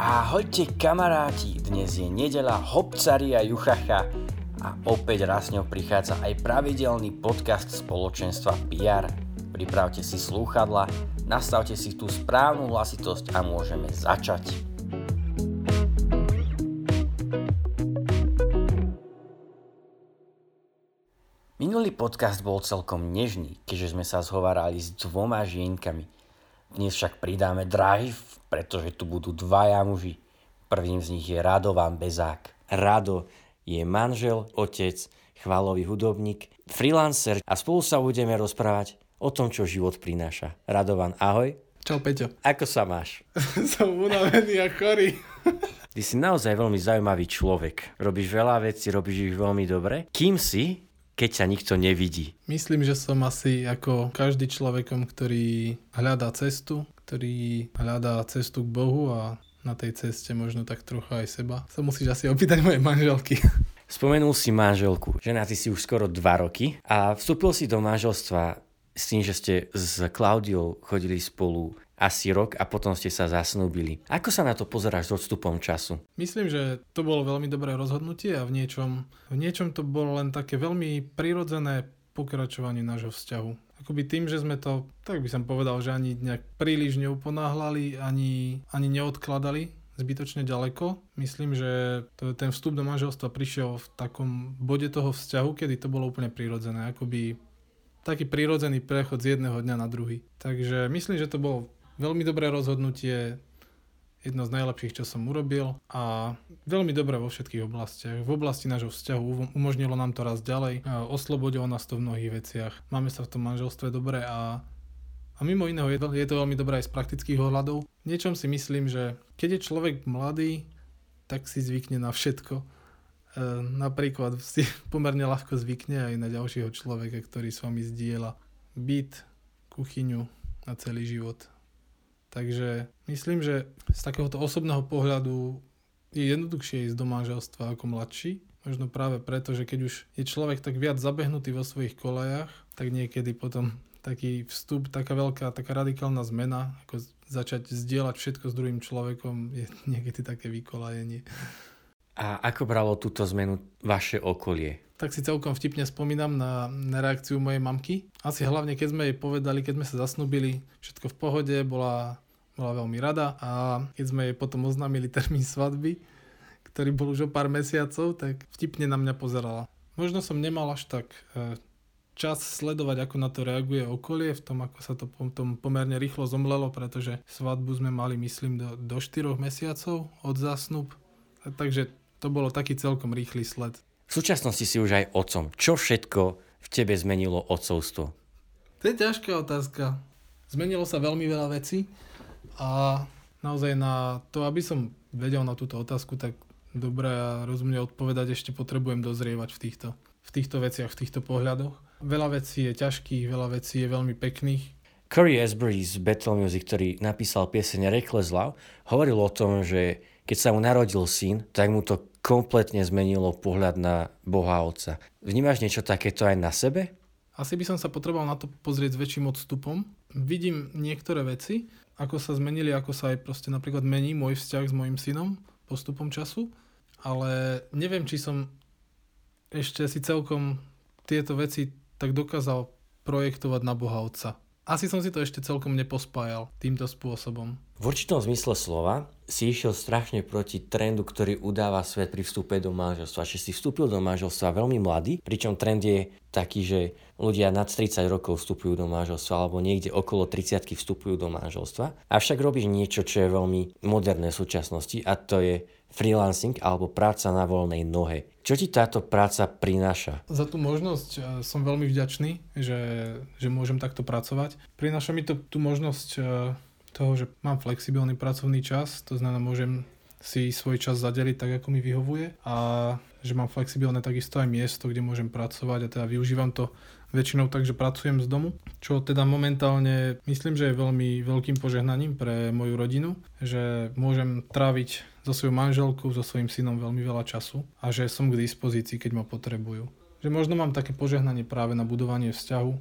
Ahojte kamaráti, dnes je nedela Hopcaria Juchacha a opäť raz ňou prichádza aj pravidelný podcast spoločenstva PR. Pripravte si slúchadla, nastavte si tú správnu hlasitosť a môžeme začať. Minulý podcast bol celkom nežný, keďže sme sa zhovárali s dvoma žienkami. Dnes však pridáme drive pretože tu budú dvaja muži. Prvým z nich je Radovan Bezák. Rado je manžel, otec, chválový hudobník, freelancer a spolu sa budeme rozprávať o tom, čo život prináša. Radovan, ahoj. Čau Peťo. Ako sa máš? Som unavený a chorý. Ty si naozaj veľmi zaujímavý človek. Robíš veľa vecí, robíš ich veľmi dobre. Kým si, keď sa nikto nevidí? Myslím, že som asi ako každý človekom, ktorý hľadá cestu, ktorý hľadá cestu k Bohu a na tej ceste možno tak trocha aj seba. Sa musíš asi opýtať mojej manželky. Spomenul si manželku. Ženatý si už skoro dva roky a vstúpil si do manželstva s tým, že ste s Klaudiou chodili spolu asi rok a potom ste sa zasnúbili. Ako sa na to pozeráš s odstupom času? Myslím, že to bolo veľmi dobré rozhodnutie a v niečom, v niečom to bolo len také veľmi prirodzené pokračovanie nášho vzťahu akoby tým, že sme to, tak by som povedal, že ani nejak príliš neuponáhlali, ani, ani neodkladali zbytočne ďaleko. Myslím, že to, ten vstup do manželstva prišiel v takom bode toho vzťahu, kedy to bolo úplne prirodzené. Akoby taký prirodzený prechod z jedného dňa na druhý. Takže myslím, že to bolo veľmi dobré rozhodnutie jedno z najlepších, čo som urobil a veľmi dobré vo všetkých oblastiach. V oblasti nášho vzťahu umožnilo nám to raz ďalej, oslobodilo nás to v mnohých veciach. Máme sa v tom manželstve dobre a, a mimo iného je to, je to veľmi dobré aj z praktických ohľadov. Niečom si myslím, že keď je človek mladý, tak si zvykne na všetko. E, napríklad si pomerne ľahko zvykne aj na ďalšieho človeka, ktorý s vami zdieľa byt, kuchyňu na celý život Takže myslím, že z takéhoto osobného pohľadu je jednoduchšie ísť do manželstva ako mladší. Možno práve preto, že keď už je človek tak viac zabehnutý vo svojich kolejach, tak niekedy potom taký vstup, taká veľká, taká radikálna zmena, ako začať zdieľať všetko s druhým človekom, je niekedy také vykolajenie. A ako bralo túto zmenu vaše okolie? tak si celkom vtipne spomínam na, na reakciu mojej mamky. Asi hlavne, keď sme jej povedali, keď sme sa zasnubili, všetko v pohode, bola, bola veľmi rada a keď sme jej potom oznámili termín svadby, ktorý bol už o pár mesiacov, tak vtipne na mňa pozerala. Možno som nemal až tak e, čas sledovať, ako na to reaguje okolie, v tom, ako sa to potom pomerne rýchlo zomlelo, pretože svadbu sme mali, myslím, do, do 4 mesiacov od zásnub. Takže to bolo taký celkom rýchly sled. V súčasnosti si už aj otcom. Čo všetko v tebe zmenilo otcovstvo? To je ťažká otázka. Zmenilo sa veľmi veľa vecí a naozaj na to, aby som vedel na túto otázku, tak dobre a rozumne odpovedať, ešte potrebujem dozrievať v týchto, v týchto veciach, v týchto pohľadoch. Veľa vecí je ťažkých, veľa vecí je veľmi pekných. Curry Asbury z Battle Music, ktorý napísal pieseň Reckless Love, hovoril o tom, že keď sa mu narodil syn, tak mu to kompletne zmenilo pohľad na Boha Otca. Vnímaš niečo takéto aj na sebe? Asi by som sa potreboval na to pozrieť s väčším odstupom. Vidím niektoré veci, ako sa zmenili, ako sa aj proste napríklad mení môj vzťah s mojim synom postupom času, ale neviem, či som ešte si celkom tieto veci tak dokázal projektovať na Boha Otca. Asi som si to ešte celkom nepospájal týmto spôsobom. V určitom zmysle slova si išiel strašne proti trendu, ktorý udáva svet pri vstupe do manželstva. Že si vstúpil do manželstva veľmi mladý, pričom trend je taký, že ľudia nad 30 rokov vstupujú do manželstva alebo niekde okolo 30 vstupujú do manželstva. Avšak robíš niečo, čo je veľmi moderné v súčasnosti a to je freelancing alebo práca na voľnej nohe. Čo ti táto práca prináša? Za tú možnosť e, som veľmi vďačný, že, že môžem takto pracovať. Prináša mi to tú možnosť e, toho, že mám flexibilný pracovný čas, to znamená, môžem si svoj čas zadeliť tak, ako mi vyhovuje a že mám flexibilné takisto aj miesto, kde môžem pracovať a teda využívam to väčšinou tak, že pracujem z domu, čo teda momentálne myslím, že je veľmi veľkým požehnaním pre moju rodinu, že môžem tráviť so svojou manželkou, so svojím synom veľmi veľa času a že som k dispozícii, keď ma potrebujú. Že možno mám také požehnanie práve na budovanie vzťahu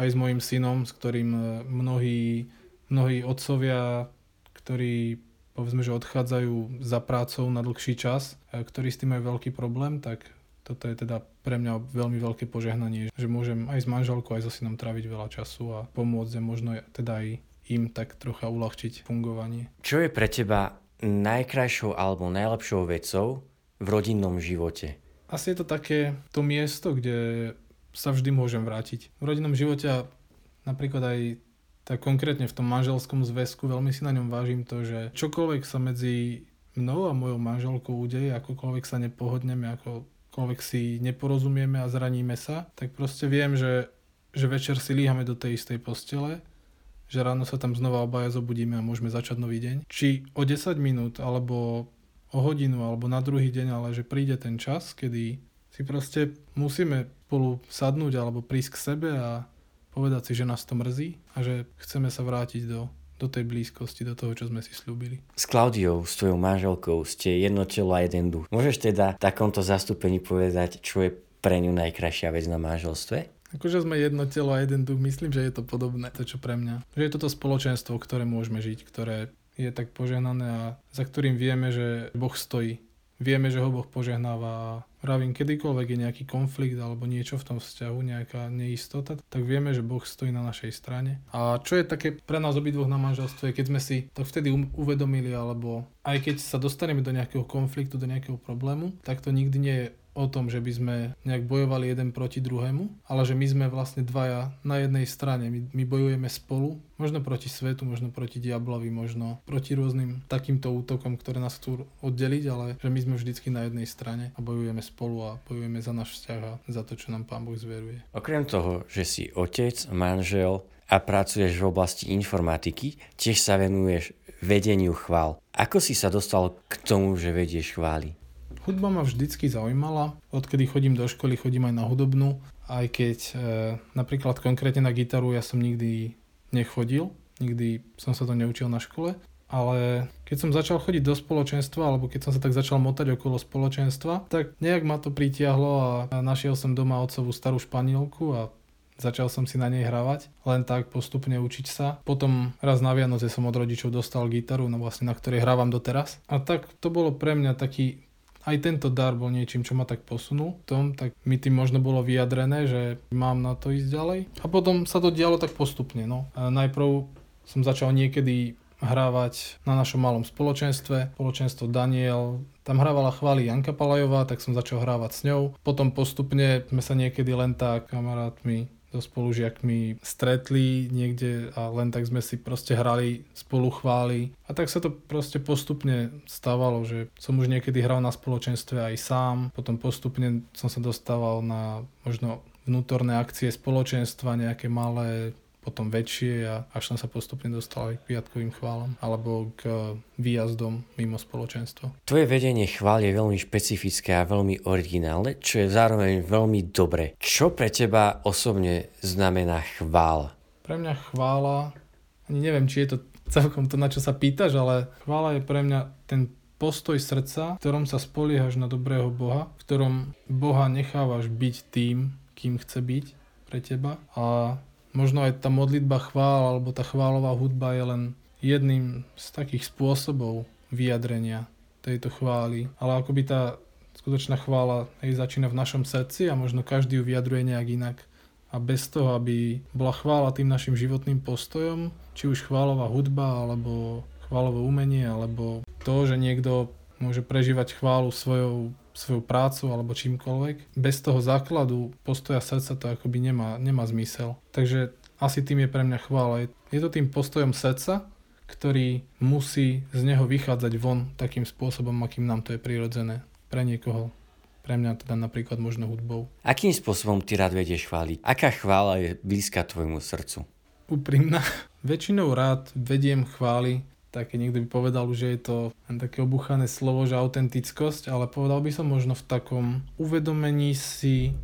aj s mojim synom, s ktorým mnohí mnohí otcovia, ktorí povedzme, že odchádzajú za prácou na dlhší čas, ktorí s tým majú veľký problém, tak toto je teda pre mňa veľmi veľké požehnanie, že môžem aj s manželkou, aj so synom tráviť veľa času a pomôcť a možno teda aj im tak trocha uľahčiť fungovanie. Čo je pre teba najkrajšou alebo najlepšou vecou v rodinnom živote? Asi je to také to miesto, kde sa vždy môžem vrátiť. V rodinnom živote napríklad aj tak konkrétne v tom manželskom zväzku veľmi si na ňom vážim to, že čokoľvek sa medzi mnou a mojou manželkou udeje, akokoľvek sa nepohodneme, akokoľvek si neporozumieme a zraníme sa, tak proste viem, že, že večer si líhame do tej istej postele, že ráno sa tam znova obaja zobudíme a môžeme začať nový deň. Či o 10 minút, alebo o hodinu, alebo na druhý deň, ale že príde ten čas, kedy si proste musíme spolu sadnúť alebo prísť k sebe a povedať si, že nás to mrzí a že chceme sa vrátiť do, do tej blízkosti, do toho, čo sme si slúbili. S Klaudiou, s tvojou manželkou, ste jedno telo a jeden duch. Môžeš teda v takomto zastúpení povedať, čo je pre ňu najkrajšia vec na manželstve? Akože sme jedno telo a jeden duch, myslím, že je to podobné, to čo pre mňa. Že je toto spoločenstvo, ktoré môžeme žiť, ktoré je tak požehnané a za ktorým vieme, že Boh stojí. Vieme, že ho Boh požehnáva a vravím, kedykoľvek je nejaký konflikt alebo niečo v tom vzťahu, nejaká neistota, tak vieme, že Boh stojí na našej strane. A čo je také pre nás obidvoch na manželstve, keď sme si to vtedy um- uvedomili, alebo aj keď sa dostaneme do nejakého konfliktu, do nejakého problému, tak to nikdy nie je o tom, že by sme nejak bojovali jeden proti druhému, ale že my sme vlastne dvaja na jednej strane. My, my bojujeme spolu, možno proti svetu, možno proti diablovi, možno proti rôznym takýmto útokom, ktoré nás chcú oddeliť, ale že my sme vždycky na jednej strane a bojujeme spolu a bojujeme za náš vzťah a za to, čo nám Pán Boh zveruje. Okrem toho, že si otec, manžel a pracuješ v oblasti informatiky, tiež sa venuješ vedeniu chvál. Ako si sa dostal k tomu, že vedieš chvály? Hudba ma vždycky zaujímala. Odkedy chodím do školy, chodím aj na hudobnú. Aj keď e, napríklad konkrétne na gitaru ja som nikdy nechodil. Nikdy som sa to neučil na škole. Ale keď som začal chodiť do spoločenstva, alebo keď som sa tak začal motať okolo spoločenstva, tak nejak ma to pritiahlo a našiel som doma otcovú starú španielku a začal som si na nej hravať, len tak postupne učiť sa. Potom raz na Vianoce som od rodičov dostal gitaru, no vlastne na ktorej hrávam doteraz. A tak to bolo pre mňa taký aj tento dar bol niečím, čo ma tak posunul tom, tak mi tým možno bolo vyjadrené, že mám na to ísť ďalej. A potom sa to dialo tak postupne. No. A najprv som začal niekedy hrávať na našom malom spoločenstve, spoločenstvo Daniel, tam hrávala chváli Janka Palajová, tak som začal hrávať s ňou. Potom postupne sme sa niekedy len tak kamarátmi so spolužiakmi stretli niekde a len tak sme si proste hrali spolu chváli. A tak sa to proste postupne stávalo, že som už niekedy hral na spoločenstve aj sám, potom postupne som sa dostával na možno vnútorné akcie spoločenstva, nejaké malé potom väčšie a až som sa postupne dostal aj k piatkovým chválam alebo k výjazdom mimo spoločenstvo. Tvoje vedenie chvál je veľmi špecifické a veľmi originálne, čo je zároveň veľmi dobre. Čo pre teba osobne znamená chvála? Pre mňa chvála, ani neviem, či je to celkom to, na čo sa pýtaš, ale chvála je pre mňa ten postoj srdca, v ktorom sa spoliehaš na dobrého Boha, v ktorom Boha nechávaš byť tým, kým chce byť pre teba a možno aj tá modlitba chvál alebo tá chválová hudba je len jedným z takých spôsobov vyjadrenia tejto chvály. Ale akoby tá skutočná chvála aj začína v našom srdci a možno každý ju vyjadruje nejak inak. A bez toho, aby bola chvála tým našim životným postojom, či už chválová hudba, alebo chválové umenie, alebo to, že niekto môže prežívať chválu svojou svoju prácu alebo čímkoľvek. Bez toho základu postoja srdca to akoby nemá, nemá zmysel. Takže asi tým je pre mňa chvála. Je to tým postojom srdca, ktorý musí z neho vychádzať von takým spôsobom, akým nám to je prirodzené. Pre niekoho pre mňa teda napríklad možno hudbou. Akým spôsobom ty rád vedieš chváliť? Aká chvála je blízka tvojmu srdcu? Úprimná. Väčšinou rád vediem chvály také niekto by povedal, že je to také obuchané slovo, že autentickosť, ale povedal by som možno v takom uvedomení si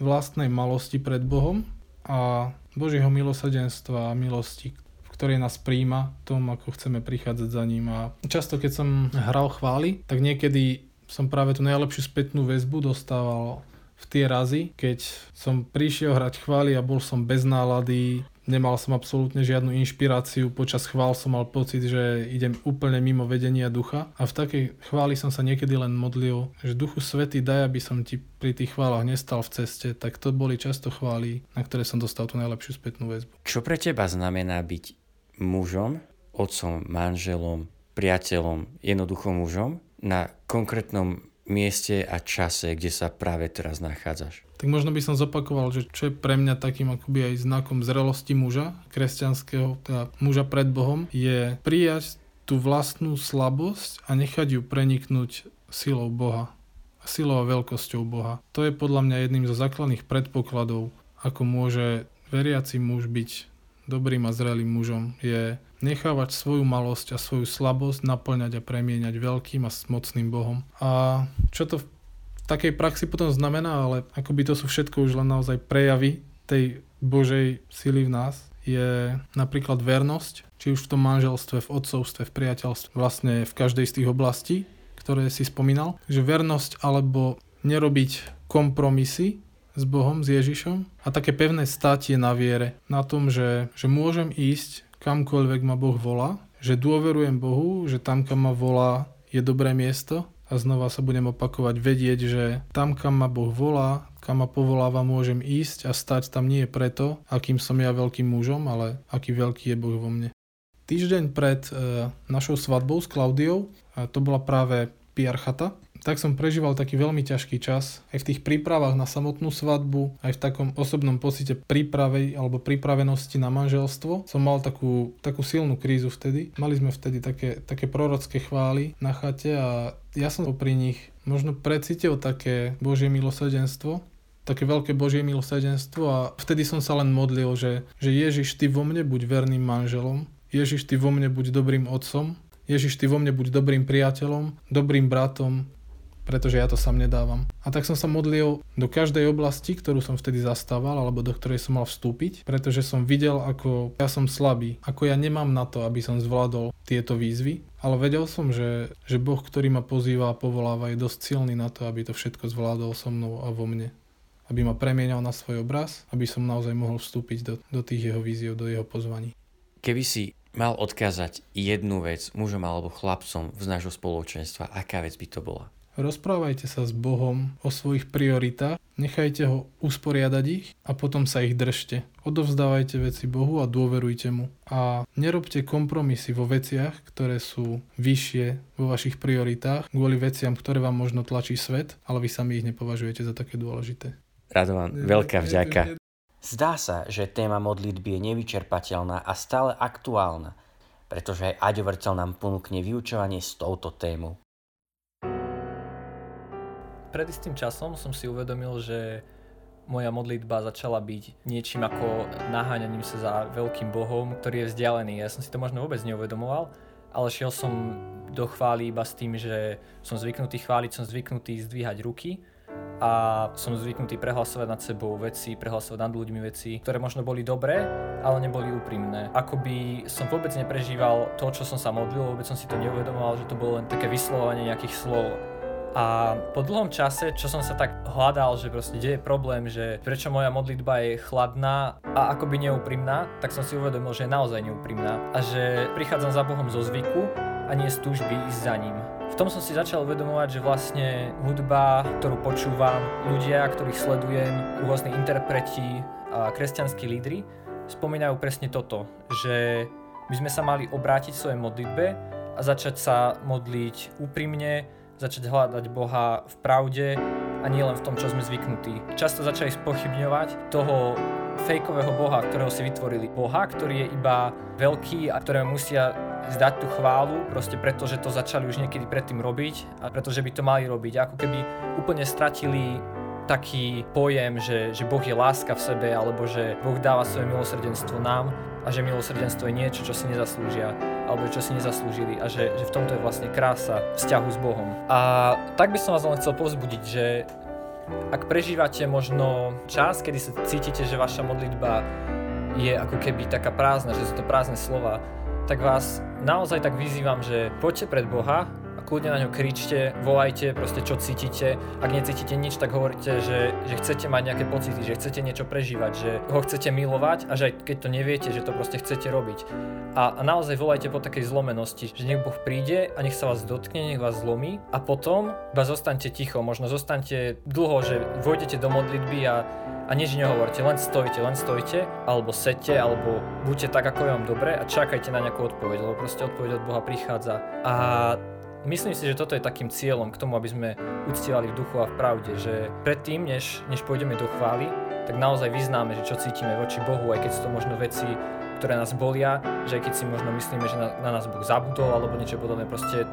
vlastnej malosti pred Bohom a Božieho milosrdenstva a milosti, v ktorej nás príjma tom, ako chceme prichádzať za ním. A často, keď som hral chvály, tak niekedy som práve tú najlepšiu spätnú väzbu dostával v tie razy, keď som prišiel hrať chvály a bol som bez nálady, nemal som absolútne žiadnu inšpiráciu, počas chvál som mal pocit, že idem úplne mimo vedenia ducha a v takej chváli som sa niekedy len modlil, že duchu svety daj, aby som ti pri tých chválach nestal v ceste, tak to boli často chvály, na ktoré som dostal tú najlepšiu spätnú väzbu. Čo pre teba znamená byť mužom, otcom, manželom, priateľom, jednoducho mužom na konkrétnom mieste a čase, kde sa práve teraz nachádzaš? Tak možno by som zopakoval, že čo je pre mňa takým akoby aj znakom zrelosti muža, kresťanského, teda muža pred Bohom, je prijať tú vlastnú slabosť a nechať ju preniknúť silou Boha silou a veľkosťou Boha. To je podľa mňa jedným zo základných predpokladov, ako môže veriaci muž byť dobrým a zrelým mužom, je nechávať svoju malosť a svoju slabosť naplňať a premieňať veľkým a mocným Bohom. A čo to v takej praxi potom znamená, ale akoby to sú všetko už len naozaj prejavy tej Božej sily v nás, je napríklad vernosť, či už v tom manželstve, v odcovstve, v priateľstve, vlastne v každej z tých oblastí, ktoré si spomínal. Že vernosť alebo nerobiť kompromisy s Bohom, s Ježišom a také pevné státie na viere, na tom, že, že môžem ísť kamkoľvek ma Boh volá, že dôverujem Bohu, že tam, kam ma volá, je dobré miesto a znova sa budem opakovať, vedieť, že tam, kam ma Boh volá, kam ma povoláva, môžem ísť a stať tam nie preto, akým som ja veľkým mužom, ale aký veľký je Boh vo mne. Týždeň pred e, našou svadbou s Klaudiou, e, to bola práve Piarchata, tak som prežíval taký veľmi ťažký čas. Aj v tých prípravách na samotnú svadbu, aj v takom osobnom pocite prípravej alebo pripravenosti na manželstvo som mal takú, takú silnú krízu vtedy. Mali sme vtedy také, také prorocké chvály na chate a ja som pri nich možno precítil také Božie milosrdenstvo, také veľké Božie milosrdenstvo a vtedy som sa len modlil, že, že Ježiš, ty vo mne buď verným manželom, Ježiš, ty vo mne buď dobrým otcom, Ježiš, ty vo mne buď dobrým priateľom, dobrým bratom, pretože ja to sám nedávam. A tak som sa modlil do každej oblasti, ktorú som vtedy zastával, alebo do ktorej som mal vstúpiť, pretože som videl, ako ja som slabý, ako ja nemám na to, aby som zvládol tieto výzvy, ale vedel som, že, že Boh, ktorý ma pozýva a povoláva, je dosť silný na to, aby to všetko zvládol so mnou a vo mne. Aby ma premienal na svoj obraz, aby som naozaj mohol vstúpiť do, do tých jeho víziev, do jeho pozvaní. Keby si mal odkázať jednu vec mužom alebo chlapcom z nášho spoločenstva, aká vec by to bola? Rozprávajte sa s Bohom o svojich prioritách, nechajte ho usporiadať ich a potom sa ich držte. Odovzdávajte veci Bohu a dôverujte mu. A nerobte kompromisy vo veciach, ktoré sú vyššie vo vašich prioritách, kvôli veciam, ktoré vám možno tlačí svet, ale vy sami ich nepovažujete za také dôležité. Radovan, veľká vďaka. Zdá sa, že téma modlitby je nevyčerpateľná a stále aktuálna, pretože aj Aďo Vrcel nám ponúkne vyučovanie s touto témou pred istým časom som si uvedomil, že moja modlitba začala byť niečím ako naháňaním sa za veľkým Bohom, ktorý je vzdialený. Ja som si to možno vôbec neuvedomoval, ale šiel som do chvály iba s tým, že som zvyknutý chváliť, som zvyknutý zdvíhať ruky a som zvyknutý prehlasovať nad sebou veci, prehlasovať nad ľuďmi veci, ktoré možno boli dobré, ale neboli úprimné. Akoby som vôbec neprežíval to, čo som sa modlil, vôbec som si to neuvedomoval, že to bolo len také vyslovanie nejakých slov a po dlhom čase, čo som sa tak hľadal, že proste kde je problém, že prečo moja modlitba je chladná a akoby neúprimná, tak som si uvedomil, že je naozaj neúprimná a že prichádzam za Bohom zo zvyku a nie z túžby ísť za ním. V tom som si začal uvedomovať, že vlastne hudba, ktorú počúvam, ľudia, ktorých sledujem, rôzni interpreti a kresťanskí lídry, spomínajú presne toto, že by sme sa mali obrátiť v svojej modlitbe a začať sa modliť úprimne, začať hľadať Boha v pravde a nie len v tom, čo sme zvyknutí. Často začali spochybňovať toho fejkového Boha, ktorého si vytvorili. Boha, ktorý je iba veľký a ktoré musia zdať tú chválu, proste preto, že to začali už niekedy predtým robiť a pretože by to mali robiť. Ako keby úplne stratili taký pojem, že, že Boh je láska v sebe alebo že Boh dáva svoje milosrdenstvo nám a že milosrdenstvo je niečo, čo si nezaslúžia alebo čo si nezaslúžili a že, že v tomto je vlastne krása vzťahu s Bohom. A tak by som vás len chcel povzbudiť, že ak prežívate možno čas, kedy sa cítite, že vaša modlitba je ako keby taká prázdna, že sú to prázdne slova, tak vás naozaj tak vyzývam, že poďte pred Boha kľudne na ňo kričte, volajte, proste čo cítite. Ak necítite nič, tak hovoríte, že, že chcete mať nejaké pocity, že chcete niečo prežívať, že ho chcete milovať a že aj keď to neviete, že to proste chcete robiť. A, a naozaj volajte po takej zlomenosti, že nech Boh príde a nech sa vás dotkne, nech vás zlomí a potom iba zostaňte ticho, možno zostaňte dlho, že vojdete do modlitby a, a nič nehovorte, len stojte, len stojte, alebo sedte, alebo buďte tak, ako je vám dobre a čakajte na nejakú odpoveď, lebo proste odpoveď od Boha prichádza. A myslím si, že toto je takým cieľom k tomu, aby sme uctievali v duchu a v pravde, že predtým, než, než pôjdeme do chvály, tak naozaj vyznáme, že čo cítime voči Bohu, aj keď sú to možno veci, ktoré nás bolia, že aj keď si možno myslíme, že na, na nás Boh zabudol alebo niečo podobné, proste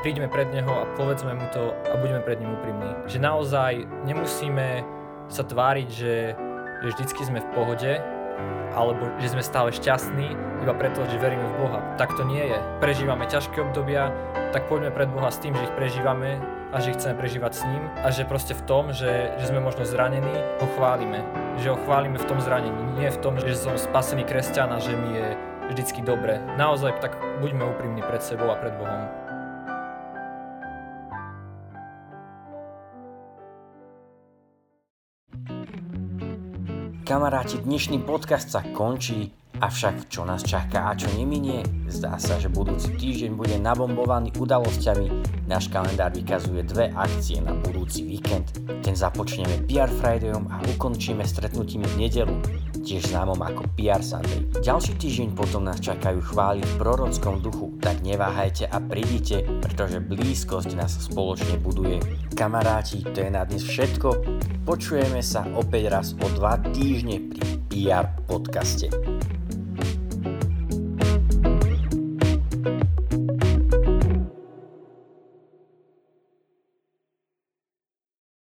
príďme pred Neho a povedzme Mu to a budeme pred ním úprimní. Že naozaj nemusíme sa tváriť, že, že vždycky sme v pohode, alebo že sme stále šťastní, iba preto, že veríme v Boha. Tak to nie je. Prežívame ťažké obdobia, tak poďme pred Boha s tým, že ich prežívame a že ich chceme prežívať s ním a že proste v tom, že, že sme možno zranení, ho chválime. Že ho chválime v tom zranení, nie v tom, že som spasený kresťan a že mi je vždycky dobre. Naozaj tak buďme úprimní pred sebou a pred Bohom. Kamaráti, dnešný podcast sa končí, avšak čo nás čaká a čo neminie? Zdá sa, že budúci týždeň bude nabombovaný udalosťami. Náš kalendár vykazuje dve akcie na budúci víkend. Ten započneme PR Fridayom a ukončíme stretnutím v nedelu, tiež známom ako PR Sunday. Ďalší týždeň potom nás čakajú chvály v prorockom duchu, tak neváhajte a prídite, pretože blízkosť nás spoločne buduje. Kamaráti, to je na dnes všetko. Počujeme sa opäť raz o dva týždne pri PR podcaste.